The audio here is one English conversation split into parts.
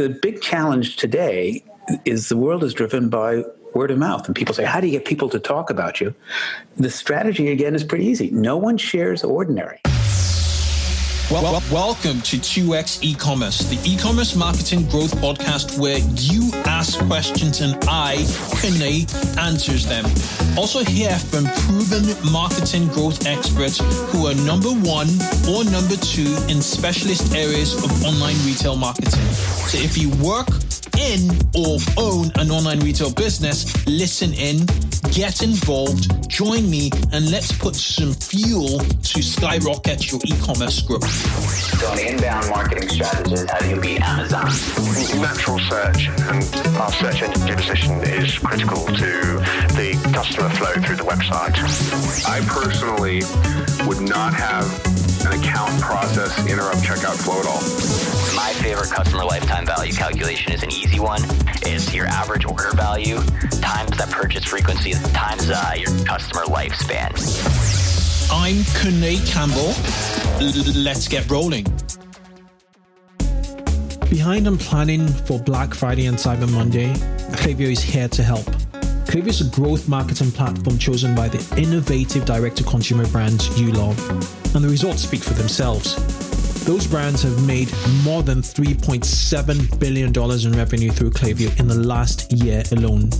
the big challenge today is the world is driven by word of mouth. And people say, How do you get people to talk about you? The strategy, again, is pretty easy. No one shares ordinary. Well, well, welcome to 2x e-commerce, the e-commerce marketing growth podcast where you ask questions and I, Kunle, answers them. Also hear from proven marketing growth experts who are number one or number two in specialist areas of online retail marketing. So if you work in or own an online retail business, listen in, get involved, join me, and let's put some fuel to skyrocket your e-commerce growth. So, an inbound marketing strategist, how do you beat Amazon? Natural search and our search engine position is critical to the customer flow through the website. I personally would not have an account process interrupt checkout flow at all. My favorite customer lifetime value calculation is an easy one. It's your average order value times that purchase frequency times uh, your customer lifespan. I'm Kunle Campbell. Let's get rolling. Behind on planning for Black Friday and Cyber Monday, Klaviyo is here to help. Klaviyo is a growth marketing platform chosen by the innovative direct to consumer brands you love, and the results speak for themselves. Those brands have made more than $3.7 billion in revenue through Klaviyo in the last year alone.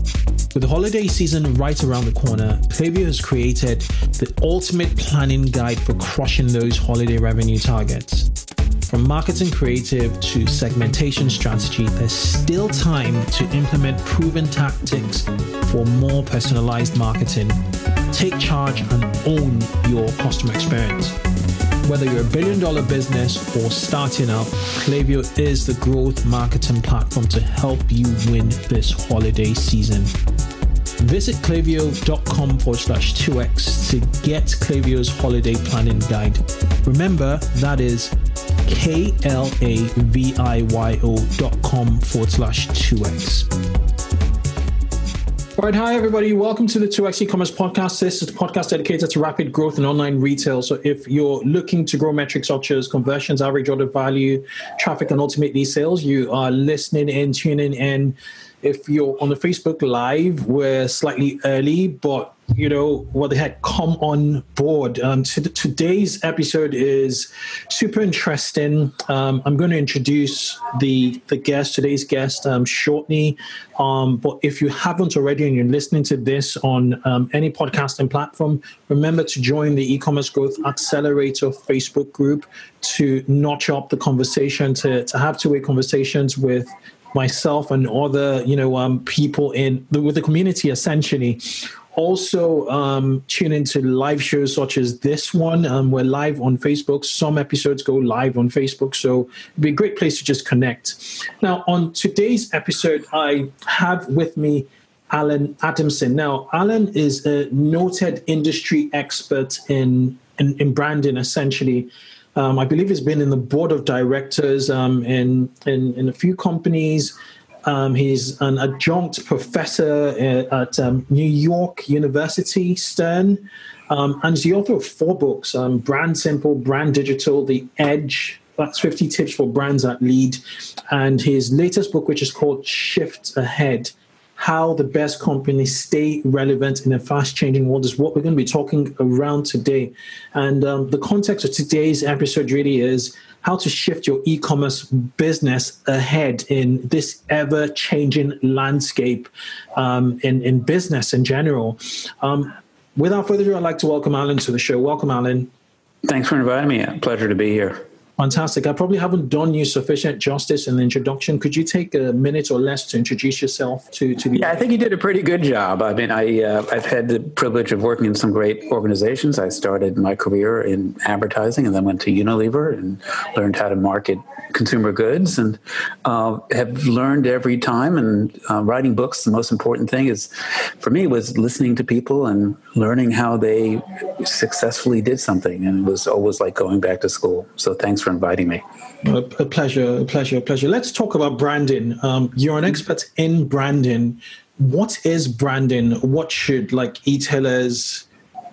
With the holiday season right around the corner, Klaviyo has created the ultimate planning guide for crushing those holiday revenue targets. From marketing creative to segmentation strategy, there's still time to implement proven tactics for more personalized marketing. Take charge and own your customer experience. Whether you're a billion dollar business or starting out, Klaviyo is the growth marketing platform to help you win this holiday season. Visit klaviyo.com forward slash 2x to get Klaviyo's holiday planning guide. Remember, that is K L A V I Y O dot com forward slash 2x. All right, hi everybody. Welcome to the 2x e-commerce podcast. This is the podcast dedicated to rapid growth in online retail. So if you're looking to grow metrics such as conversions, average order value, traffic, and ultimately sales, you are listening and tuning in. If you're on the Facebook Live, we're slightly early, but you know what they had come on board. Um, to today's episode is super interesting. Um, i'm going to introduce the the guest today's guest um, shortly um, but if you haven't already and you're listening to this on um, any podcasting platform remember to join the e-commerce growth accelerator facebook group to notch up the conversation to, to have two-way conversations with myself and other you know um, people in the, with the community essentially also um, tune into live shows such as this one. Um, we're live on facebook. Some episodes go live on facebook. So it'd be a great place to just connect. Now on today's episode i have with me allen adamson. Now allen is a noted industry expert in, in, in branding essentially. Um, I believe he's been in the board of directors um, in, in, in a few companies. Um, he's an adjunct professor at um, New York University, Stern, um, and he's the author of four books um, Brand Simple, Brand Digital, The Edge. That's 50 tips for brands that lead. And his latest book, which is called Shift Ahead how the best companies stay relevant in a fast changing world is what we're going to be talking around today. And um, the context of today's episode really is how to shift your e commerce business ahead in this ever changing landscape um, in, in business in general. Um, without further ado, I'd like to welcome Allen to the show. Welcome, Allen. Thanks for inviting me. A pleasure to be here. Fantastic. I probably haven't done you sufficient justice in the introduction. Could you take a minute or less to introduce yourself to, to the? Yeah, I think you did a pretty good job. I mean, I uh, I've had the privilege of working in some great organizations. I started my career in advertising and then went to Unilever and learned how to market consumer goods and uh, have learned every time. And uh, writing books, the most important thing is, for me, was listening to people and learning how they successfully did something. And it was always like going back to school. So thanks for for inviting me. A, a pleasure, a pleasure, a pleasure. Let's talk about branding. Um, you're an expert in branding. What is branding? What should like e-tailers,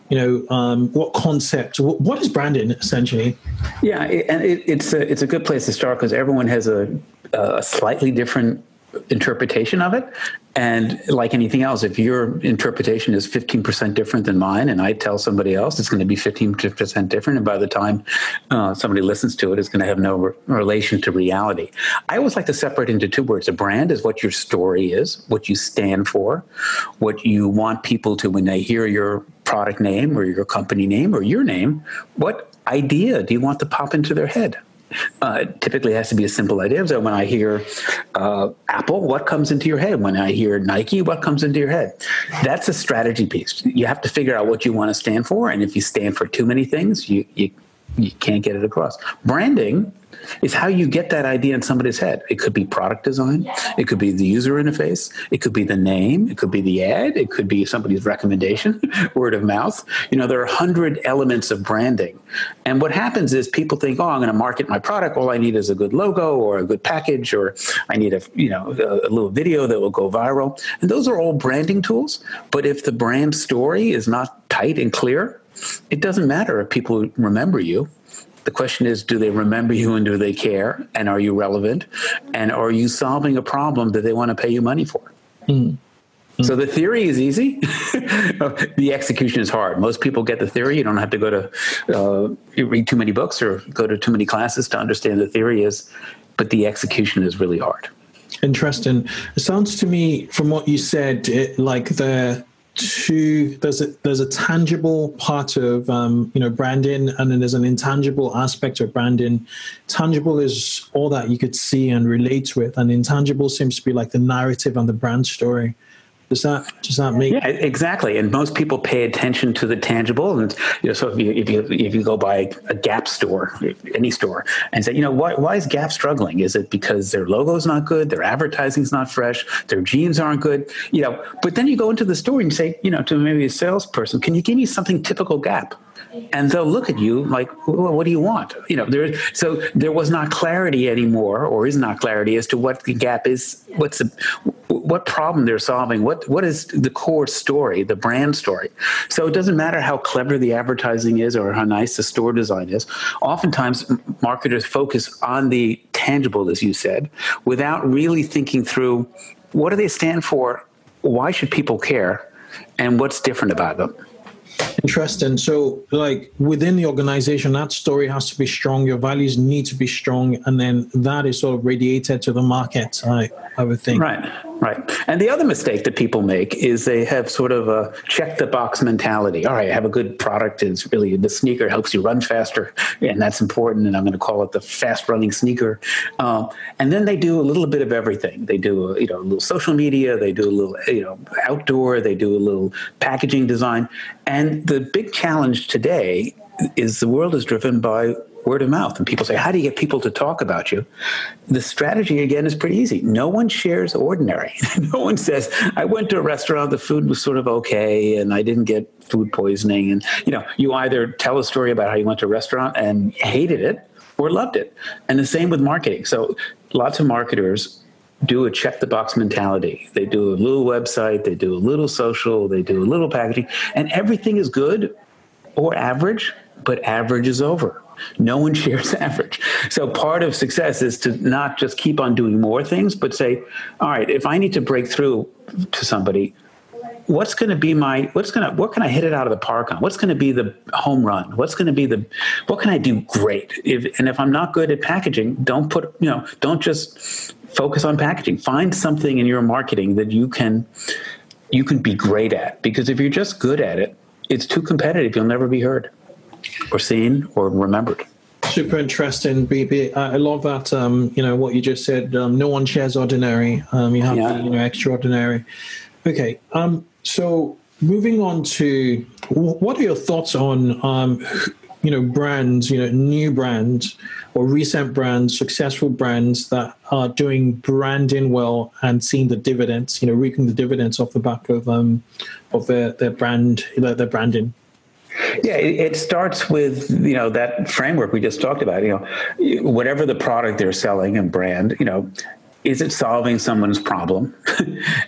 you know, um, what concept? What, is branding essentially? Yeah, it, and it, it's a it's a good place to start because everyone has a a slightly different interpretation of it. And like anything else, if your interpretation is 15% different than mine, and I tell somebody else it's going to be 15% different, and by the time uh, somebody listens to it, it's going to have no re- relation to reality. I always like to separate into two words. A brand is what your story is, what you stand for, what you want people to, when they hear your product name or your company name or your name, what idea do you want to pop into their head? Uh, typically has to be a simple idea. So when I hear uh, Apple, what comes into your head? When I hear Nike, what comes into your head? That's a strategy piece. You have to figure out what you want to stand for, and if you stand for too many things, you you, you can't get it across. Branding is how you get that idea in somebody's head. It could be product design, it could be the user interface, it could be the name, it could be the ad, it could be somebody's recommendation, word of mouth. You know, there are a hundred elements of branding. And what happens is people think, oh, I'm going to market my product. All I need is a good logo or a good package, or I need a you know a, a little video that will go viral. And those are all branding tools. But if the brand story is not tight and clear, it doesn't matter if people remember you the question is, do they remember you and do they care? And are you relevant? And are you solving a problem that they want to pay you money for? Mm. So the theory is easy. the execution is hard. Most people get the theory. You don't have to go to uh, read too many books or go to too many classes to understand the theory is, but the execution is really hard. Interesting. It sounds to me, from what you said, it, like the two there's a there's a tangible part of um, you know branding and then there's an intangible aspect of branding. Tangible is all that you could see and relate with and intangible seems to be like the narrative and the brand story does not does that make? Yeah, exactly. And most people pay attention to the tangible. And you know, so if you if you if you go by a Gap store, any store, and say, you know, why why is Gap struggling? Is it because their logo's not good, their advertising's not fresh, their jeans aren't good? You know, but then you go into the store and say, you know, to maybe a salesperson, can you give me something typical Gap? And they'll look at you like, well, "What do you want?" You know, there. So there was not clarity anymore, or is not clarity as to what the gap is. What's the what problem they're solving? What what is the core story, the brand story? So it doesn't matter how clever the advertising is or how nice the store design is. Oftentimes, marketers focus on the tangible, as you said, without really thinking through what do they stand for, why should people care, and what's different about them. Interesting. So, like within the organization, that story has to be strong. Your values need to be strong, and then that is sort of radiated to the market. I, I would think. Right. Right. And the other mistake that people make is they have sort of a check the box mentality. All right, I have a good product. It's really the sneaker helps you run faster, and that's important. And I'm going to call it the fast running sneaker. Um, and then they do a little bit of everything. They do a, you know a little social media. They do a little you know outdoor. They do a little packaging design. And the big challenge today is the world is driven by word of mouth. And people say, How do you get people to talk about you? The strategy, again, is pretty easy. No one shares ordinary. no one says, I went to a restaurant, the food was sort of okay, and I didn't get food poisoning. And, you know, you either tell a story about how you went to a restaurant and hated it or loved it. And the same with marketing. So lots of marketers do a check the box mentality. They do a little website, they do a little social, they do a little packaging, and everything is good or average, but average is over. No one shares average. So part of success is to not just keep on doing more things, but say, all right, if I need to break through to somebody, what's going to be my what's going to what can I hit it out of the park on? What's going to be the home run? What's going to be the what can I do great? If, and if I'm not good at packaging, don't put you know don't just focus on packaging. Find something in your marketing that you can you can be great at because if you're just good at it, it's too competitive. You'll never be heard or seen or remembered. Super interesting, BB. I love that. Um, you know what you just said. Um, no one shares ordinary. Um, you have yeah. the, you know extraordinary. Okay. Um, so moving on to what are your thoughts on um, you know brands, you know new brands or recent brands, successful brands that are doing branding well and seeing the dividends, you know, reaping the dividends off the back of um, of their their brand their, their branding. Yeah, it starts with you know that framework we just talked about. You know, whatever the product they're selling and brand, you know, is it solving someone's problem?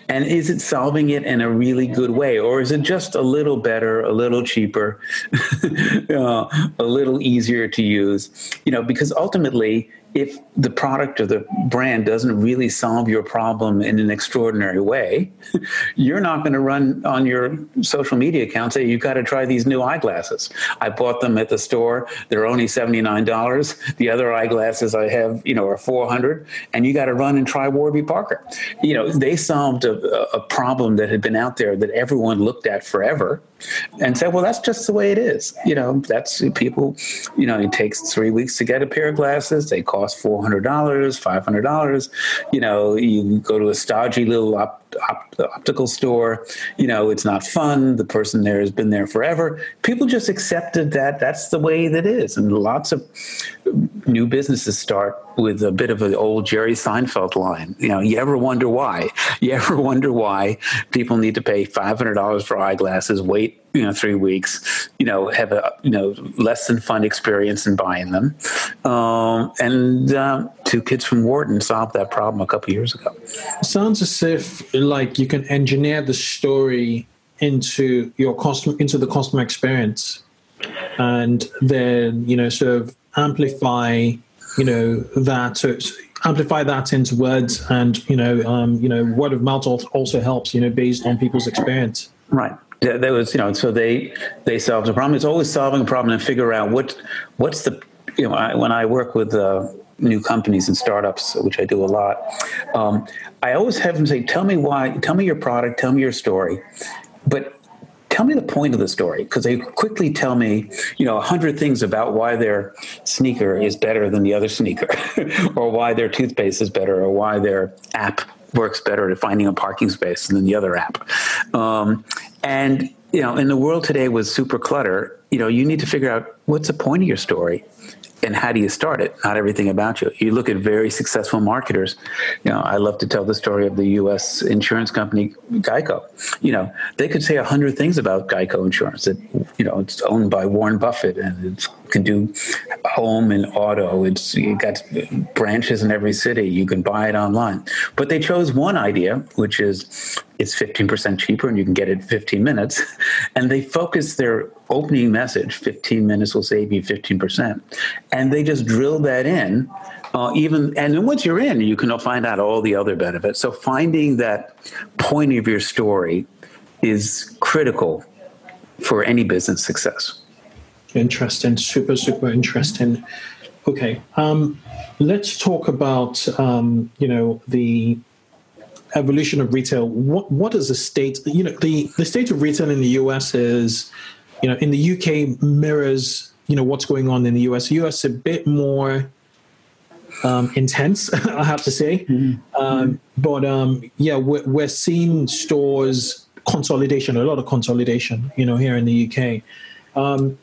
And is it solving it in a really good way? Or is it just a little better a little cheaper uh, a little easier to use? You know because ultimately if the product or the brand doesn't really solve your problem in an extraordinary way, you're not going to run on your social media account say you've got to try these new eyeglasses. I bought them at the store; they're only seventy nine dollars. The other eyeglasses I have, you know, are four hundred, and you got to run and try Warby Parker. You know, they solved a, a problem that had been out there that everyone looked at forever, and said, "Well, that's just the way it is." You know, that's people. You know, it takes three weeks to get a pair of glasses. They cost four hundred dollars, five hundred dollars. You know, you go to a stodgy little op- op- optical store. You know, it's not fun. The person there has been there forever. People just accepted that that's the way that is, and lots of new businesses start with a bit of an old Jerry Seinfeld line. You know, you ever wonder why? You ever wonder why people need to pay five hundred dollars for eyeglasses, wait you know three weeks, you know, have a you know less than fun experience in buying them, um, and um, two kids from Wharton solved that problem a couple years ago. Sounds as if like you can engineer the story into your customer into the customer experience, and then you know sort of amplify you know that so amplify that into words and you know um, you know word of mouth also helps you know based on people's experience. Right there was you know so they they solved a problem. It's always solving a problem and figure out what what's the you know I, when i work with uh, new companies and startups which i do a lot um, i always have them say tell me why tell me your product tell me your story. But tell me the point of the story because they quickly tell me you know a hundred things about why their sneaker is better than the other sneaker or why their toothpaste is better or why their app works better at finding a parking space than the other app. Um, and you know in the world today with super clutter you know you need to figure out what's the point of your story and how do you start it? Not everything about you. You look at very successful marketers. You know, I love to tell the story of the U.S. insurance company Geico. You know, they could say a hundred things about Geico Insurance. That you know, it's owned by Warren Buffett and it can do home and auto. It's you got branches in every city. You can buy it online. But they chose one idea, which is it's 15% cheaper and you can get it in 15 minutes. And they focus their opening message 15 minutes will save you 15%. And they just drill that in. Uh, even and then once you're in, you can find out all the other benefits. So finding that point of your story is critical for any business success. Interesting, super, super interesting. Okay, um, let's talk about um, you know the evolution of retail. What what is the state? You know, the the state of retail in the U.S. is, you know, in the UK mirrors you know what's going on in the U.S. The U.S. a bit more um, intense, I have to say. Mm-hmm. Um, but um, yeah, we're, we're seeing stores consolidation, a lot of consolidation, you know, here in the UK. Um,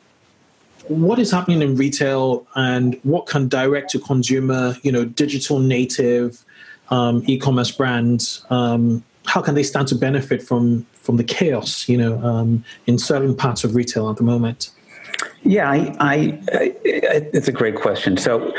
what is happening in retail and what can direct to consumer, you know, digital native um, e-commerce brands, um, how can they stand to benefit from from the chaos, you know, um, in certain parts of retail at the moment? Yeah, I, I, I, it's a great question. So,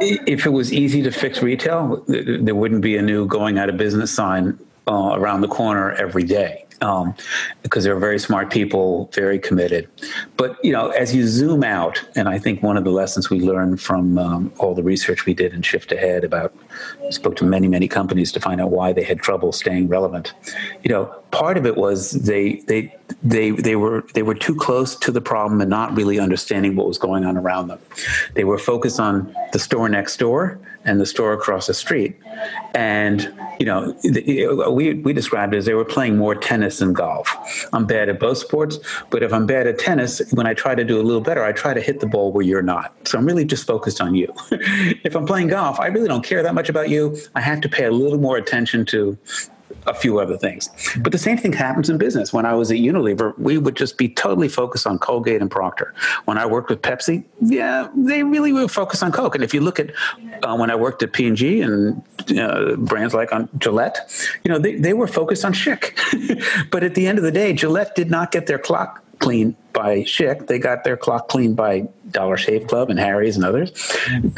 if it was easy to fix retail, there wouldn't be a new going out of business sign uh, around the corner every day um, because they're very smart people, very committed. But you know, as you zoom out, and I think one of the lessons we learned from um, all the research we did in Shift Ahead about spoke to many many companies to find out why they had trouble staying relevant. You know, part of it was they they they they were they were too close to the problem and not really understanding what was going on around them. They were focused on the store next door and the store across the street. And, you know, we, we described it as they were playing more tennis than golf. I'm bad at both sports, but if I'm bad at tennis, when I try to do a little better, I try to hit the ball where you're not. So I'm really just focused on you. if I'm playing golf, I really don't care that much about you. I have to pay a little more attention to a few other things. But the same thing happens in business. When I was at Unilever, we would just be totally focused on Colgate and Procter. When I worked with Pepsi, yeah, they really were focused on Coke. And if you look at uh, when I worked at P&G and uh, brands like on Gillette, you know, they, they were focused on Schick. but at the end of the day, Gillette did not get their clock clean by Schick. They got their clock cleaned by Dollar Shave Club and Harry's and others.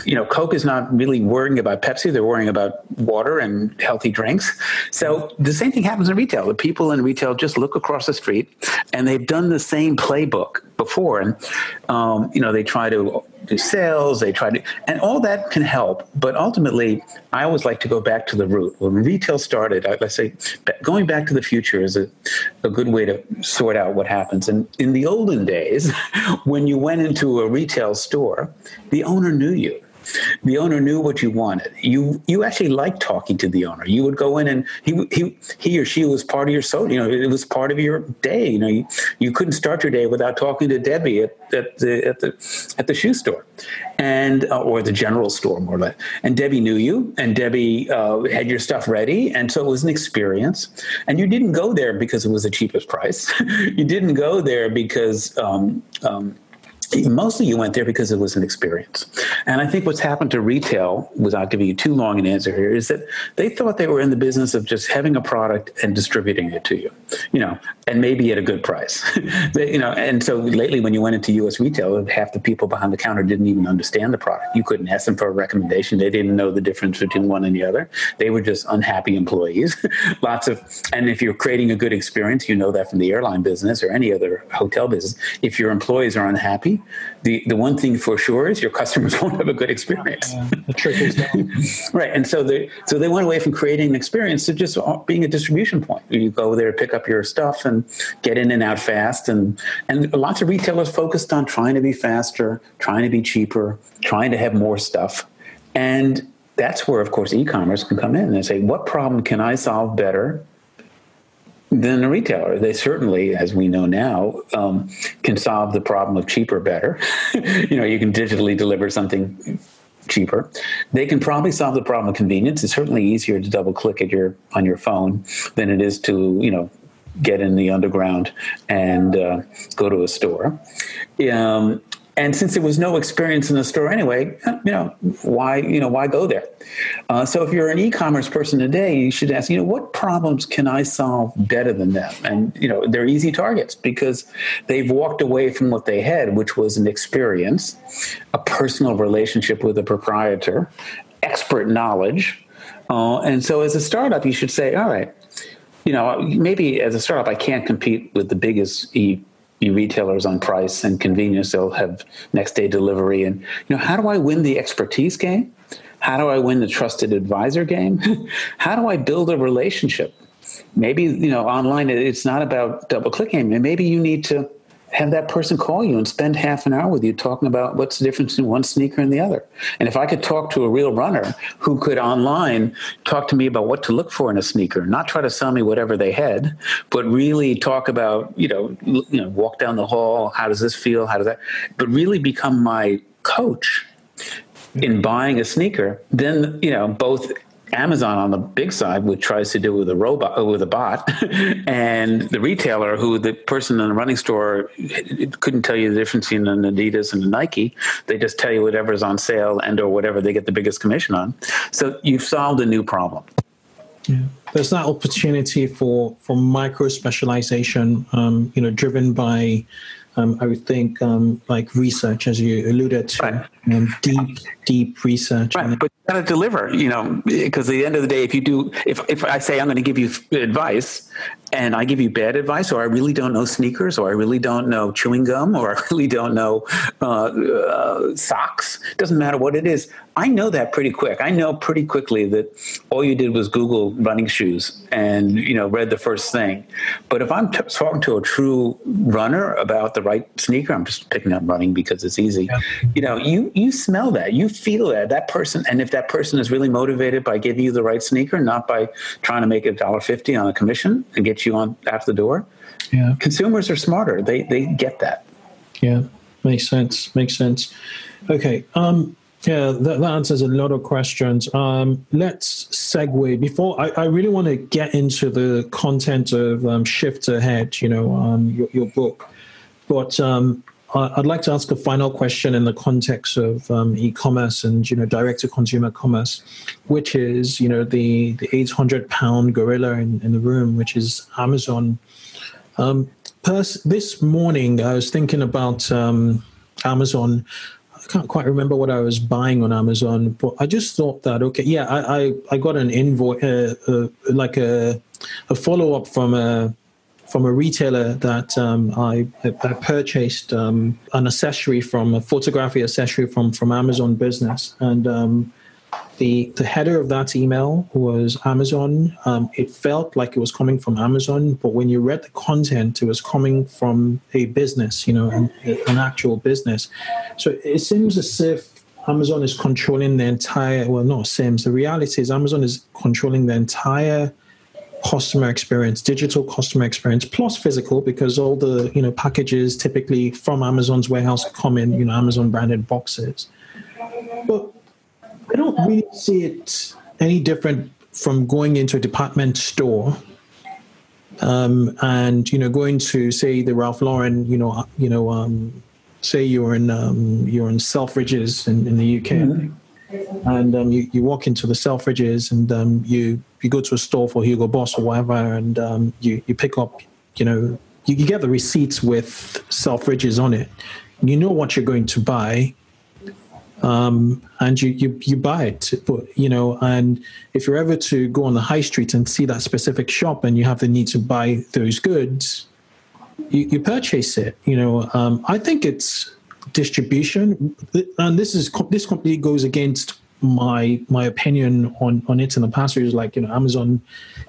You know, Coke is not really worrying about Pepsi. They're worrying about water and healthy drinks. So the same thing happens in retail. The people in retail just look across the street and they've done the same playbook before. And, um, you know, they try to do sales, they try to, and all that can help. But ultimately, I always like to go back to the root. When retail started, I, I say going back to the future is a, a good way to sort out what happens. And in the olden days, when you went into a retail store, the owner knew you the owner knew what you wanted. You you actually liked talking to the owner. You would go in and he he he or she was part of your soul. You know, it was part of your day. You know, you, you couldn't start your day without talking to Debbie at, at the at the at the shoe store, and uh, or the general store more or less. And Debbie knew you, and Debbie uh, had your stuff ready, and so it was an experience. And you didn't go there because it was the cheapest price. you didn't go there because um, um, mostly you went there because it was an experience. And I think what's happened to retail, without giving you too long an answer here, is that they thought they were in the business of just having a product and distributing it to you, you know, and maybe at a good price. you know, and so lately when you went into US retail, half the people behind the counter didn't even understand the product. You couldn't ask them for a recommendation. They didn't know the difference between one and the other. They were just unhappy employees. Lots of and if you're creating a good experience, you know that from the airline business or any other hotel business. If your employees are unhappy, the, the one thing for sure is your customers won't have a good experience. right. And so they, so they went away from creating an experience to just being a distribution point. You go there, pick up your stuff and get in and out fast. And, and lots of retailers focused on trying to be faster, trying to be cheaper, trying to have more stuff. And that's where, of course, e-commerce can come in and say, what problem can I solve better than a retailer. They certainly, as we know now, um, can solve the problem of cheaper better. you know, you can digitally deliver something cheaper. They can probably solve the problem of convenience. It's certainly easier to double click at your on your phone than it is to you know get in the underground and uh, go to a store. Um, and since there was no experience in the store anyway, you know why you know why go there? Uh, so if you're an e-commerce person today, you should ask, you know, what problems can I solve better than them? And you know, they're easy targets because they've walked away from what they had, which was an experience, a personal relationship with a proprietor, expert knowledge, uh, and so as a startup, you should say, all right, you know, maybe as a startup, I can't compete with the biggest e retailers on price and convenience. They'll have next day delivery. And, you know, how do I win the expertise game? How do I win the trusted advisor game? how do I build a relationship? Maybe, you know, online, it's not about double clicking. And maybe you need to have that person call you and spend half an hour with you talking about what's the difference in one sneaker and the other. And if I could talk to a real runner who could online talk to me about what to look for in a sneaker, not try to sell me whatever they had, but really talk about, you know, you know, walk down the hall, how does this feel? How does that but really become my coach in mm-hmm. buying a sneaker, then you know both Amazon on the big side, which tries to do with a robot, uh, with a bot, and the retailer, who the person in the running store couldn't tell you the difference between an Adidas and a Nike. They just tell you whatever's on sale and or whatever they get the biggest commission on. So you've solved a new problem. Yeah. There's that opportunity for for micro specialization, um, you know, driven by um, I would think um, like research, as you alluded to, right. um, deep, deep research. Right, but got to deliver, you know, because at the end of the day, if you do, if if I say I'm going to give you advice, and I give you bad advice, or I really don't know sneakers, or I really don't know chewing gum, or I really don't know uh, uh, socks. Doesn't matter what it is. I know that pretty quick. I know pretty quickly that all you did was Google running shoes and you know read the first thing. But if I'm t- talking to a true runner about the right sneaker, I'm just picking up running because it's easy. Yeah. You know, you you smell that, you feel that that person, and if that person is really motivated by giving you the right sneaker, not by trying to make a dollar fifty on a commission and get you on out the door, yeah, consumers are smarter. They they get that. Yeah, makes sense. Makes sense. Okay. Um, yeah, that, that, answers a lot of questions. Um, let's segue. Before I, I, really want to get into the content of um, Shift Ahead, you know, um, your, your, book. But um, I'd like to ask a final question in the context of um, e-commerce and you know direct-to-consumer commerce, which is you know the the 800 pound gorilla in, in the room, which is Amazon. Um, pers- this morning, I was thinking about Amazon I can't quite remember what I was buying on Amazon, but I just thought that okay, yeah, I I, I got an invoice, uh, uh, like a a follow up from a from a retailer that um, I, I, purchased um, an accessory from a photography accessory from from Amazon Business, and um, the the header of that email was Amazon. Um, it felt like it was coming from Amazon, but when you read the content, it was coming from a business, you know, an, an actual business. So it seems as if Amazon is controlling the entire. Well, not Sims. The reality is Amazon is controlling the entire customer experience, digital customer experience, plus physical, because all the you know packages typically from Amazon's warehouse come in you know Amazon branded boxes. But I don't really see it any different from going into a department store um, and you know going to say the Ralph Lauren, you know, you know, um, say you're in um, you're in Selfridges in, in the UK. Mm-hmm and um, you, you walk into the Selfridges and um, you you go to a store for Hugo Boss or whatever, and um, you you pick up, you know, you, you get the receipts with Selfridges on it. You know what you're going to buy, um, and you, you you buy it. But you know, and if you're ever to go on the high street and see that specific shop, and you have the need to buy those goods, you, you purchase it. You know, um, I think it's distribution, and this is this completely goes against my my opinion on on it in the past years like you know amazon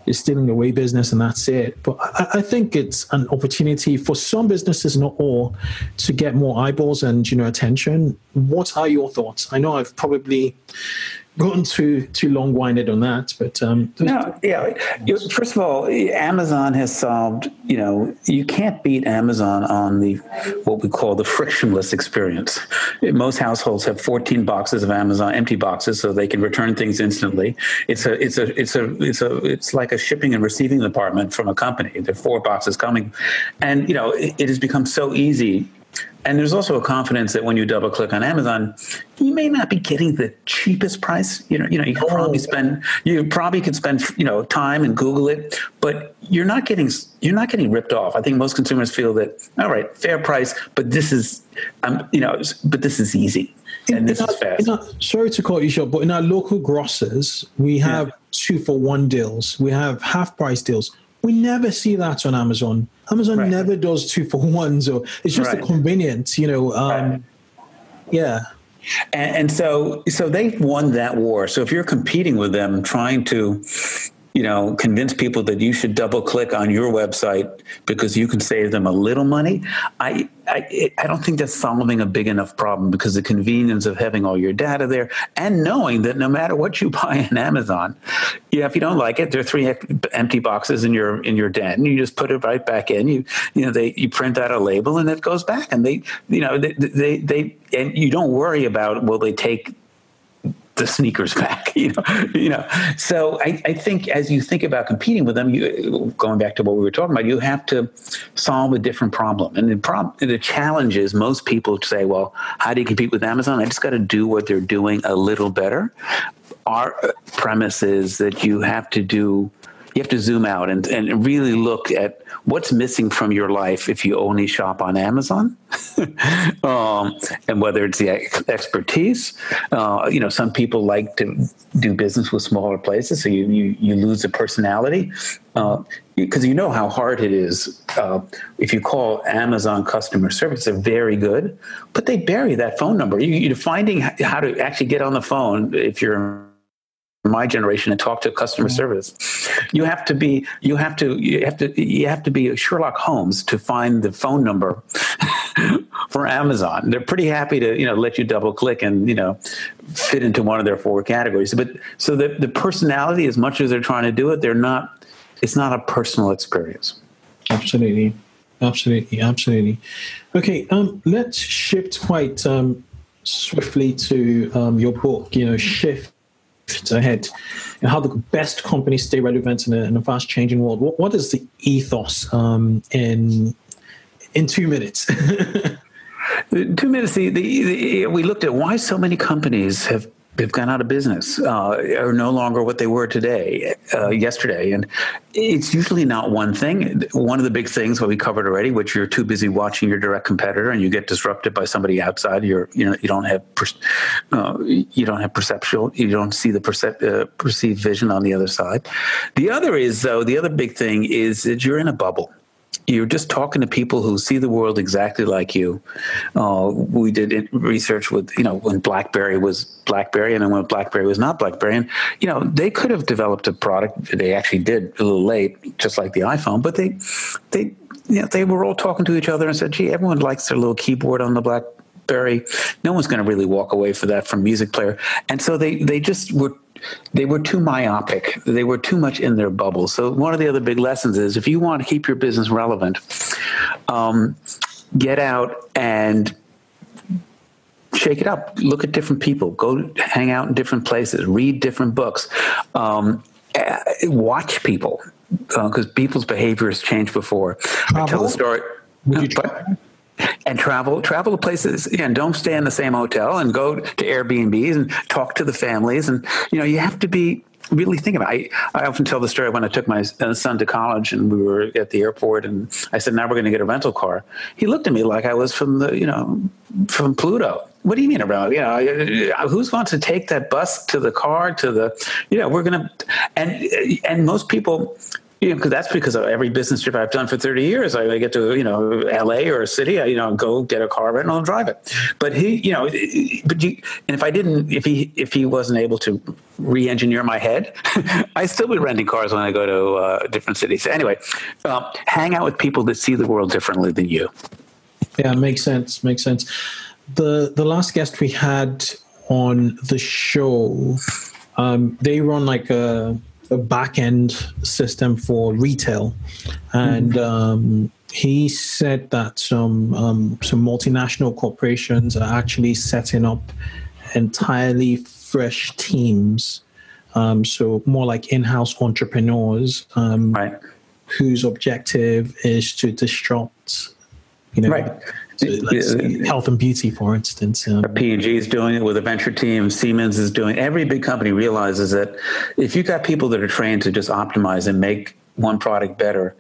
is stealing away business and that's it. But I, I, think it's an opportunity for some businesses not all to get more eyeballs and you know attention. What are your thoughts? I know i've probably gotten too too long winded on that, but um, no, yeah. First of all, Amazon has solved. You know, you can't beat Amazon on the what we call the frictionless experience. Most households have 14 boxes of Amazon empty boxes, so they can return things instantly. It's a it's a it's a it's a it's like a shipping and receiving department from a company. There are four boxes coming, and you know it, it has become so easy and there's also a confidence that when you double click on Amazon, you may not be getting the cheapest price. You know, you know, you could probably oh. spend, you probably could spend, you know, time and Google it, but you're not getting, you're not getting ripped off. I think most consumers feel that, all right, fair price, but this is, um, you know, but this is easy and in, this in is our, fast. Our, sorry to call you short, but in our local grocers, we have yeah. two for one deals. We have half price deals we never see that on Amazon. Amazon right. never does two for ones, or it's just right. a convenience, you know. Um, right. Yeah. And, and, so, so they've won that war. So if you're competing with them, trying to, you know, convince people that you should double click on your website because you can save them a little money. I, I, I don't think that's solving a big enough problem because the convenience of having all your data there and knowing that no matter what you buy on Amazon, yeah, if you don't like it, there are three empty boxes in your in your den. You just put it right back in. You you know they you print out a label and it goes back, and they you know they they, they and you don't worry about will they take the sneakers back. You know, you know. So I, I, think as you think about competing with them, you going back to what we were talking about, you have to solve a different problem. And the problem, the challenge is most people say, "Well, how do you compete with Amazon? I just got to do what they're doing a little better." Our premise is that you have to do you have to zoom out and, and really look at what's missing from your life if you only shop on Amazon, um, and whether it's the expertise. Uh, you know, some people like to do business with smaller places, so you you, you lose the personality. because uh, you know how hard it is. Uh, if you call Amazon customer service, they're very good, but they bury that phone number. You, are finding how to actually get on the phone if you're my generation and talk to customer service. You have to be you have to you have to you have to be Sherlock Holmes to find the phone number for Amazon. They're pretty happy to you know let you double click and you know fit into one of their four categories. But so the the personality, as much as they're trying to do it, they're not. It's not a personal experience. Absolutely, absolutely, absolutely. Okay, um, let's shift quite um, swiftly to um, your book. You know, shift ahead and how the best companies stay relevant in a, in a fast changing world. What, what is the ethos um, in in two minutes? two minutes. The, the, the, we looked at why so many companies have they've gone out of business, uh, are no longer what they were today, uh, yesterday. And it's usually not one thing. One of the big things what we covered already, which you're too busy watching your direct competitor and you get disrupted by somebody outside. You're, you know, you don't have, uh, you don't have perceptual, you don't see the percep- uh, perceived vision on the other side. The other is though, the other big thing is that you're in a bubble you're just talking to people who see the world exactly like you. Uh, we did research with, you know, when BlackBerry was BlackBerry and then when BlackBerry was not BlackBerry. And, you know, they could have developed a product. They actually did a little late, just like the iPhone, but they, they, you know, they were all talking to each other and said, gee, everyone likes their little keyboard on the BlackBerry. No one's going to really walk away for that from music player. And so they, they just were they were too myopic. They were too much in their bubble. So one of the other big lessons is if you want to keep your business relevant, um, get out and shake it up. Look at different people. Go hang out in different places. Read different books. Um, eh, watch people because uh, people's behaviors changed before. I tell the story. Would you try? But, and travel travel to places and don't stay in the same hotel and go to airbnbs and talk to the families and you know you have to be really think about it. I, I often tell the story when I took my uh, son to college and we were at the airport and I said, now we're going to get a rental car. He looked at me like I was from the, you know, from Pluto. What do you mean around? You know, who's going to take that bus to the car to the, you know, we're going to, and, and most people, you know, because that's because of every business trip I've done for 30 years. I, I, get to, you know, LA or a city, I, you know, go get a car and drive it. But he, you know, but you, and if I didn't, if he, if he wasn't able to re-engineer my head, I still be renting cars when I go to uh, different cities. Anyway, um, hang out with people that see the world differently than you. Yeah, makes sense. Makes sense. The, the last guest we had on the show, um, they run like a, a back end system for retail, and mm-hmm. um, he said that some um, some multinational corporations are actually setting up entirely fresh teams. Um, so more like in-house entrepreneurs, um, right. whose objective is to disrupt, you know, right health and beauty, for instance. Um, P&G is doing it with a venture team. Siemens is doing. Every big company realizes that if you've got people that are trained to just optimize and make one product better,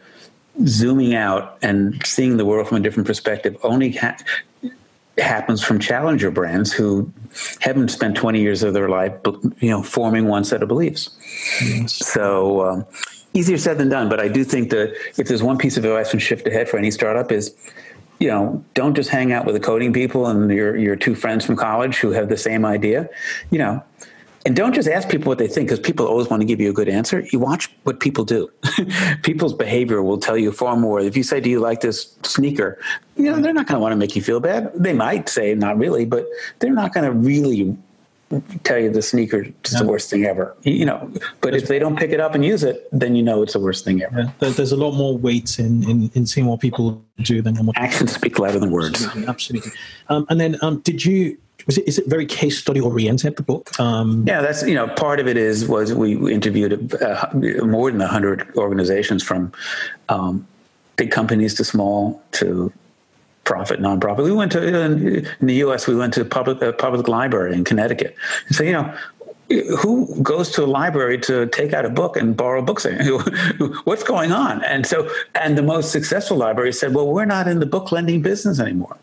zooming out and seeing the world from a different perspective only ha- happens from challenger brands who haven't spent 20 years of their life, you know, forming one set of beliefs. Yes. So. Um, easier said than done, but I do think that if there's one piece of advice from Shift Ahead for any startup is you know, don't just hang out with the coding people and your your two friends from college who have the same idea. You know, and don't just ask people what they think because people always want to give you a good answer. You watch what people do. People's behavior will tell you far more. If you say, "Do you like this sneaker?" You know, they're not going to want to make you feel bad. They might say, "Not really," but they're not going to really tell you the sneaker is yeah. the worst thing ever. You know, but if they don't pick it up and use it, then you know it's the worst thing ever. Yeah, there's a lot more weight in, in, in seeing what people do than what actions speak louder than words. Absolutely. absolutely. Um, and then, um, did you? Was it, is it very case study oriented the book? Um, yeah, that's you know part of it is was we interviewed uh, more than hundred organizations from um, big companies to small to profit, nonprofit. We went to in, the U.S. We went to public a public library in Connecticut. So you know, who goes to a library to take out a book and borrow books? What's going on? And so, and the most successful library said, "Well, we're not in the book lending business anymore.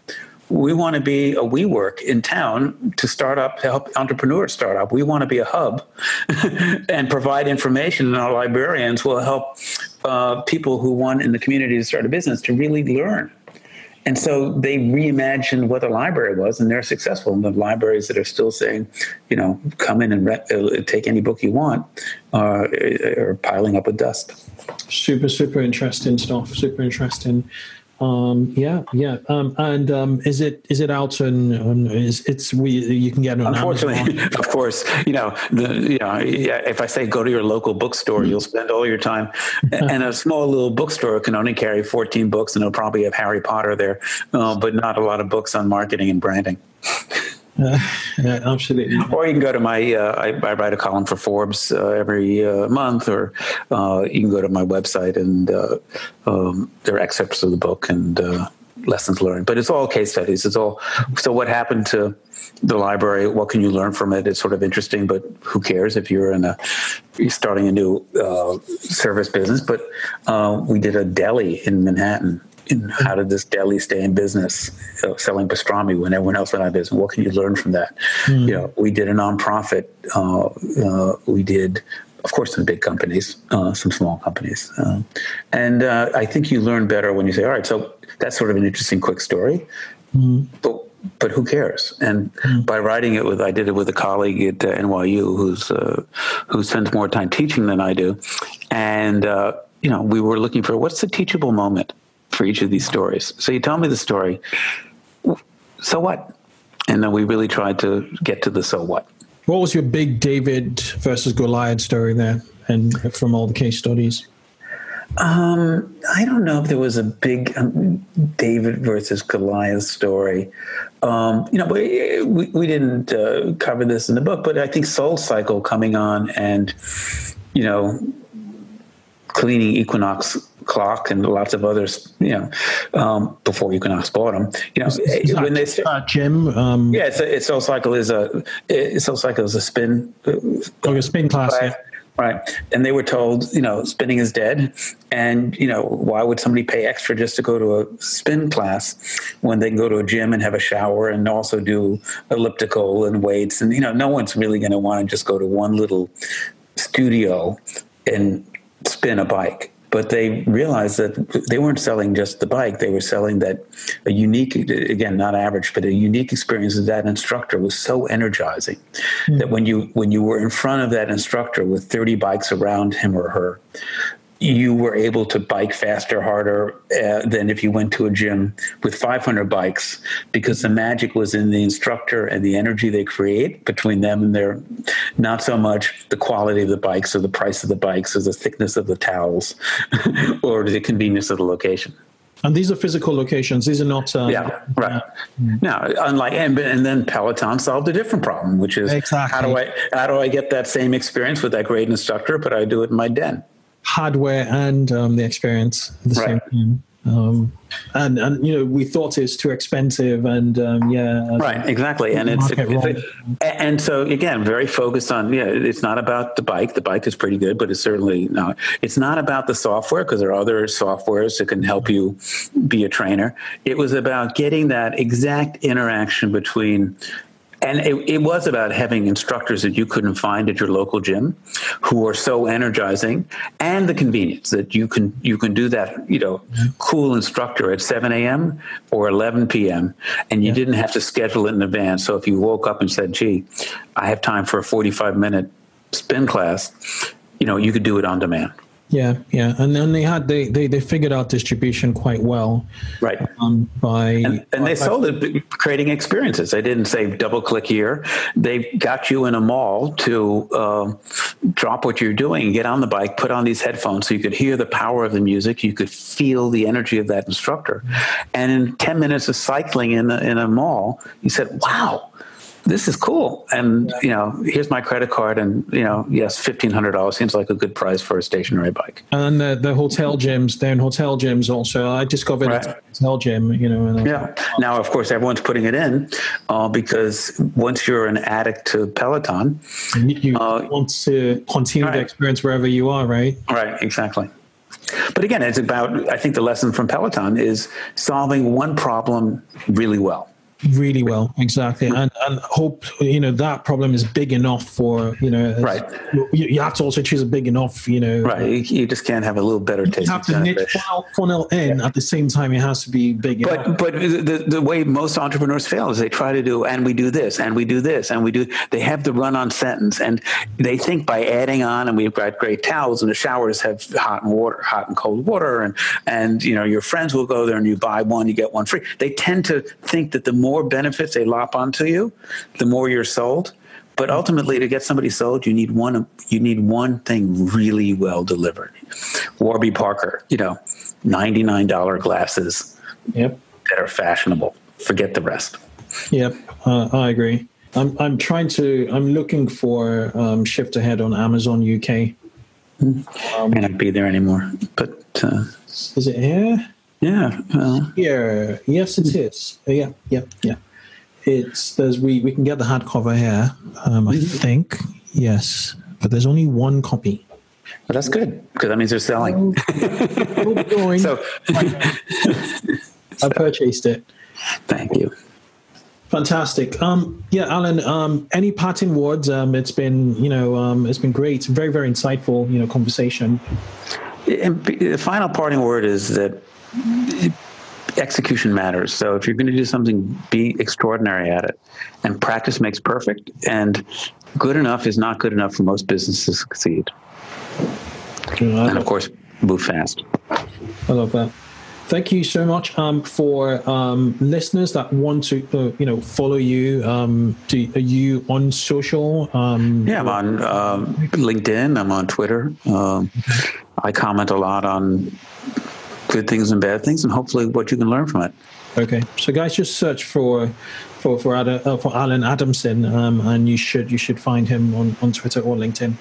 We want to be a WeWork in town to start up, to help entrepreneurs start up. We want to be a hub and provide information, and our librarians will help uh, people who want in the community to start a business to really learn." And so they reimagined what a library was, and they're successful. And the libraries that are still saying, you know, come in and re- uh, take any book you want uh, are piling up with dust. Super, super interesting stuff. Super interesting. Um, yeah, yeah. Um, and um, is it is it out on is it's we you can get it on Unfortunately, Amazon? of course, you know the you know if I say go to your local bookstore, you'll spend all your time, and a small little bookstore can only carry 14 books, and it'll probably have Harry Potter there, uh, but not a lot of books on marketing and branding. Uh, yeah, absolutely. Or you can go to my, uh, I, I, write a column for Forbes uh, every uh, month, or uh, you can go to my website and um, there are excerpts of the book and lessons learned. But it's all case studies. It's all, so what happened to the library? What can you learn from it? It's sort of interesting, but who cares if you're in a, you're starting a new service business? But we did a deli in Manhattan in how did this deli stay in business uh, selling pastrami when everyone else went out of business? What can you learn from that? Mm. You know, we did a nonprofit. Uh, uh, we did of course, some big companies, uh, some small companies. Uh, and uh, I think you learn better when you say, all right, so that's sort of an interesting, quick story. Mm. But but who cares? And mm. by writing it with, I did it with a colleague at uh, NYU who's uh, who spends more time teaching than I do, and uh, you know, we were looking for what's the teachable moment for each of these stories. So you tell me the story. So what? And then we really tried to get to the so what. What was your big David versus Goliath story there, and from all the case studies? Um, I don't know if there was a big um, David versus Goliath story. Um, you know, we, we, we didn't uh, cover this in the book, but I think Soul Cycle coming on and, you know, cleaning Equinox clock and lots of others, you know, um, before Equinox bought them. You know, it's when they uh, Jim. Um, yeah, it's, a, it's Cycle is a it's Soul Cycle is a spin. Uh, like a spin class. Yeah. Right. And they were told, you know, spinning is dead. And, you know, why would somebody pay extra just to go to a spin class when they can go to a gym and have a shower and also do elliptical and weights? And, you know, no one's really going to want to just go to one little studio and spin a bike but they realized that they weren't selling just the bike they were selling that a unique again not average but a unique experience of that instructor was so energizing mm-hmm. that when you when you were in front of that instructor with 30 bikes around him or her you were able to bike faster, harder uh, than if you went to a gym with 500 bikes because the magic was in the instructor and the energy they create between them and their, not so much the quality of the bikes or the price of the bikes or the thickness of the towels or the convenience of the location. And these are physical locations. These are not. Uh, yeah, right. Now, unlike and, and then Peloton solved a different problem, which is exactly. how do I how do I get that same experience with that great instructor, but I do it in my den hardware and um, the experience at the right. same time. Um, and and you know we thought it's too expensive and um, yeah. Right exactly. And it's, it's and so again very focused on yeah it's not about the bike. The bike is pretty good but it's certainly not it's not about the software because there are other softwares that can help you be a trainer. It was about getting that exact interaction between and it, it, was about having instructors that you couldn't find at your local gym who are so energizing and the convenience that you can you can do that you know mm-hmm. cool instructor at 7 a.m or 11 p.m and you yeah. didn't have to schedule it in advance. So if you woke up and said gee i have time for a 45 minute spin class you know you could do it on demand yeah, yeah, and then they had they they, they figured out distribution quite well, right? Um, by and, and they sold it creating experiences. They didn't say double click here. They got you in a mall to uh, drop what you're doing, get on the bike, put on these headphones, so you could hear the power of the music, you could feel the energy of that instructor, and in ten minutes of cycling in a, in a mall, you said, "Wow." This is cool. And, you know, here's my credit card. And, you know, yes, $1,500 seems like a good price for a stationary bike. And the, the hotel gyms, they're in hotel gyms also. I discovered right. a hotel gym, you know. yeah. Like, oh. Now, of course, everyone's putting it in uh, because once you're an addict to Peloton, you uh, want to continue right. the experience wherever you are, right? Right, exactly. But again, it's about, I think the lesson from Peloton is solving one problem really well really well exactly. And and hope you know that problem is big enough for you know right. you, you have to also choose a big enough you know right. You just can't have a little better taste you have to niche funnel, funnel in yeah. at the same time it has to be big but enough. but the, the way most entrepreneurs fail is they try to do and we do this and we do this and we do they have the run on sentence and they think by adding on and we've got great towels and the showers have hot and water hot and cold water and and you know your friends will go there and you buy one you get one free. They tend to think that the more benefits they lop onto you, the more you're sold. But ultimately, to get somebody sold, you need one. You need one thing really well delivered. Warby Parker, you know, ninety nine dollar glasses. Yep. That are fashionable. Forget the rest. Yep, uh, I agree. I'm I'm trying to. I'm looking for um, Shift Ahead on Amazon UK. Um, May not be there anymore, but uh, is it here? Yeah. Well. Yeah. Yes, it is. Uh, yeah. Yeah. Yeah. It's there's we we can get the hardcover here. Um, I mm-hmm. think yes, but there's only one copy. But that's good because that means they're selling. so I purchased it. Thank you. Fantastic. Um, yeah, Allen. Um, any parting words? Um, it's been, you know, um, it's been great. Very, very insightful, you know, conversation. And the final parting word is that execution matters. So if you're going to do something, be extraordinary at it. And practice makes perfect. And good enough is not good enough for most businesses to succeed. and of course, move fast. I love that. Thank you so much um, for um, listeners that want to, uh, you know, follow you. Um, do, are you on social? Um, yeah, I'm on um, LinkedIn. I'm on Twitter. Um, I comment a lot on good things and bad things, and hopefully what you can learn from it. Okay, so guys, just search for for for, Ad, uh, for Allen Adamson, um, and you should you should find him on, on Twitter or LinkedIn.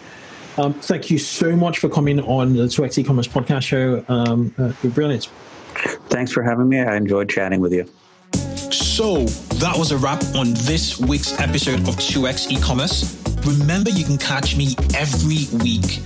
Um, thank you so much for coming on the 2x e-commerce podcast show. Um, uh, brilliant. Thanks for having me. I enjoyed chatting with you. So that was a wrap on this week's episode of 2x e-commerce. Remember, you can catch me every week